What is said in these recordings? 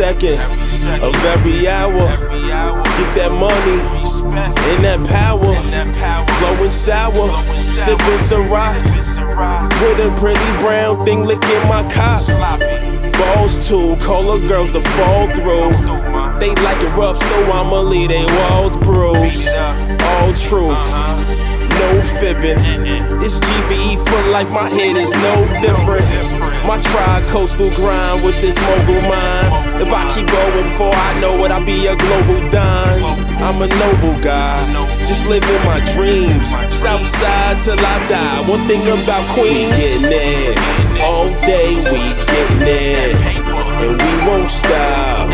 second of every hour. Get that money and that power. Blowing sour, sipping Ciroc. With a pretty brown thing licking my cock. Balls too, the girls to fall through. They like it rough, so I'ma leave they walls bruised. All truth, no fibbing. It's GVE for life, my head is no different. My tri coastal grind with this mogul mind. If I keep going before I know it, I'll be a global dime. I'm a noble guy, just living my dreams. Southside till I die. One thing about Queens, getting it all day, we getting it, and we won't stop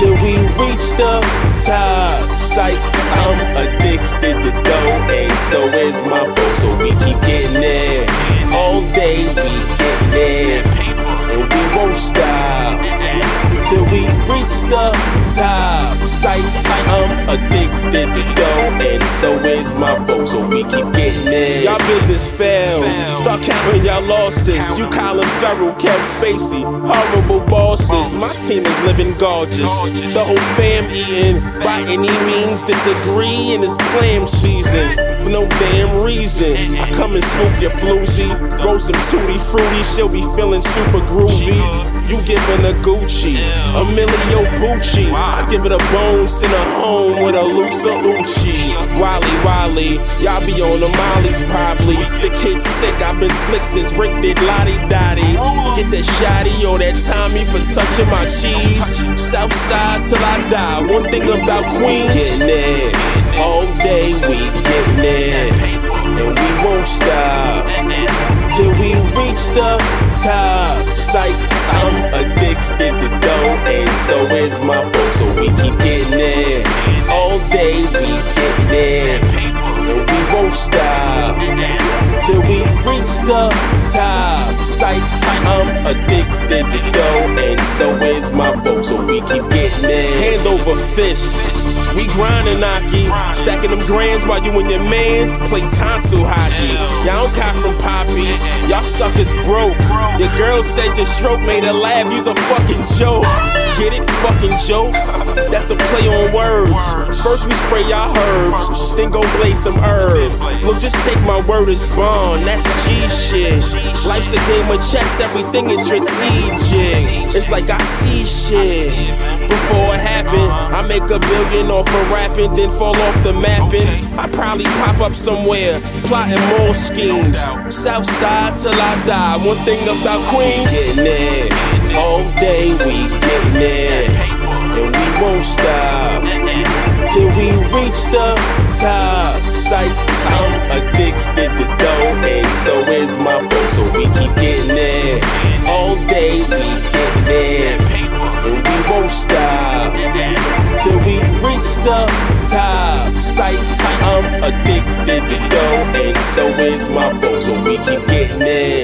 till we reach the top. Sight, I'm addicted to dough, and so is my folks. So we keep getting it all day, we the top. Sight, I'm addicted to dough, and so is my folks. So we keep getting it. Y'all business failed. Start counting y'all losses. You Colin Farrell, Kevin Spacey, horrible bosses. My team is living gorgeous. The whole fam eating by any means. Disagree and it's clam season for no damn reason. I come and scoop your floozy, roll some tutti fruity. She'll be feeling super groovy. You giving a Gucci, a Emilio Pucci. I give it a bone, send her home with a Lusa Uchi. Wally Wally, y'all be on the mollies probably. The kid's sick, I've been slick since Rick did Lottie Dottie. Get that shotty or that Tommy for touching my cheese. Southside till I die. One thing about Queens, getting it all day, we the top. Sight, I'm addicted to dough, and so is my folks. So we keep fist. We grindin' Aki, stacking them grands while you and your mans play tonsil hockey. Y'all don't cop from Poppy, y'all suckers broke. Your girl said your stroke made her laugh, you's a fucking joke. Get it? Fucking joke? That's a play on words. First we spray y'all herbs, then go blaze some herb. Look, just take my word as bond, that's G shit. Life's a game of chess, everything is strategic. It's like I see shit before it happened. I make a billion off of rapping, then fall off the mapping. I probably pop up somewhere, plotting more schemes. Southside till I die. One thing about Queens, getting it all day, we getting it, and we won't stop till we reach the top. Sight, I'm addicted addicted to dough, and so is my folks. So we keep getting it.